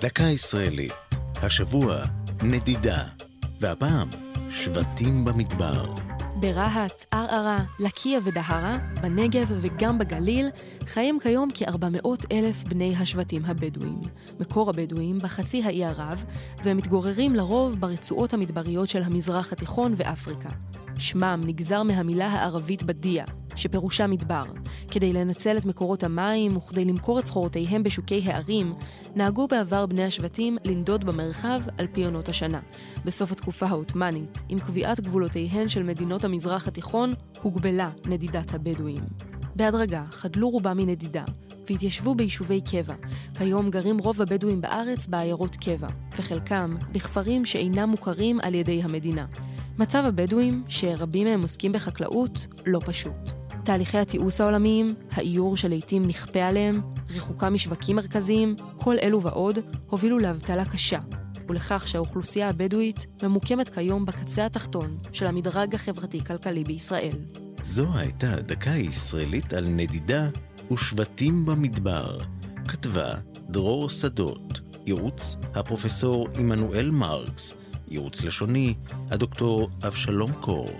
דקה ישראלית, השבוע נדידה, והפעם שבטים במדבר. ברהט, ערערה, לקיה ודהרה, בנגב וגם בגליל, חיים כיום כ-400 אלף בני השבטים הבדואים. מקור הבדואים בחצי האי ערב, והם מתגוררים לרוב ברצועות המדבריות של המזרח התיכון ואפריקה. שמם נגזר מהמילה הערבית בדיה, שפירושה מדבר. כדי לנצל את מקורות המים וכדי למכור את סחורותיהם בשוקי הערים, נהגו בעבר בני השבטים לנדוד במרחב על פי עונות השנה. בסוף התקופה העות'מאנית, עם קביעת גבולותיהן של מדינות המזרח התיכון, הוגבלה נדידת הבדואים. בהדרגה חדלו רובם מנדידה, והתיישבו ביישובי קבע. כיום גרים רוב הבדואים בארץ בעיירות קבע, וחלקם בכפרים שאינם מוכרים על ידי המדינה. מצב הבדואים, שרבים מהם עוסקים בחקלאות, לא פשוט. תהליכי התיעוש העולמיים, האיור שלעיתים נכפה עליהם, ריחוקה משווקים מרכזיים, כל אלו ועוד, הובילו לאבטלה קשה, ולכך שהאוכלוסייה הבדואית ממוקמת כיום בקצה התחתון של המדרג החברתי-כלכלי בישראל. זו הייתה דקה ישראלית על נדידה ושבטים במדבר. כתבה דרור שדות, ייעוץ הפרופסור עמנואל מרקס, ייעוץ לשוני הדוקטור אבשלום קור.